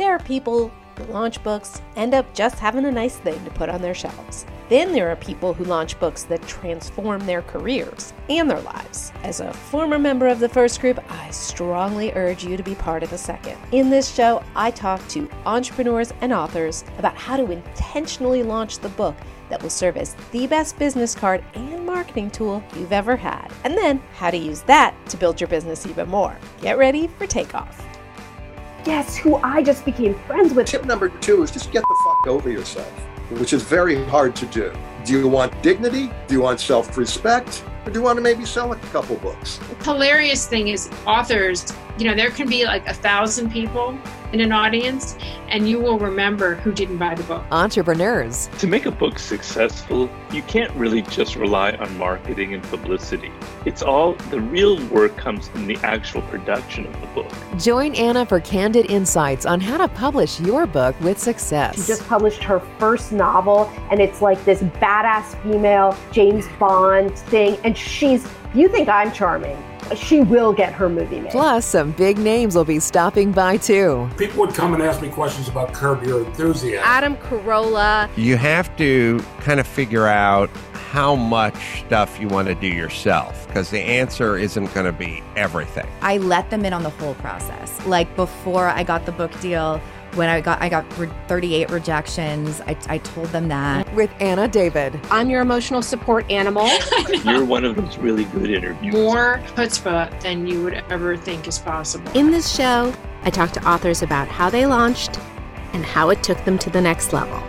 There are people who launch books end up just having a nice thing to put on their shelves. Then there are people who launch books that transform their careers and their lives. As a former member of the first group, I strongly urge you to be part of the second. In this show, I talk to entrepreneurs and authors about how to intentionally launch the book that will serve as the best business card and marketing tool you've ever had, and then how to use that to build your business even more. Get ready for takeoff. Guess who I just became friends with? Tip number two is just get the fuck over yourself, which is very hard to do. Do you want dignity? Do you want self respect? Or do you want to maybe sell a couple books? The hilarious thing is, authors, you know, there can be like a thousand people in an audience, and you will remember who didn't buy the book. Entrepreneurs. To make a book successful, you can't really just rely on marketing and publicity. It's all the real work comes in the actual production of the book. Join Anna for candid insights on how to publish your book with success. She just published her first novel, and it's like this badass female James Bond thing, and she's, you think I'm charming she will get her movie made. Plus, some big names will be stopping by too. People would come and ask me questions about Curb Your Enthusiasm. Adam Carolla. You have to kind of figure out how much stuff you want to do yourself because the answer isn't going to be everything. I let them in on the whole process. Like before I got the book deal, when I got I got 38 rejections. I, I told them that. With Anna David. I'm your emotional support animal. You're one of those really good interviews. More chutzpah than you would ever think is possible. In this show, I talk to authors about how they launched and how it took them to the next level.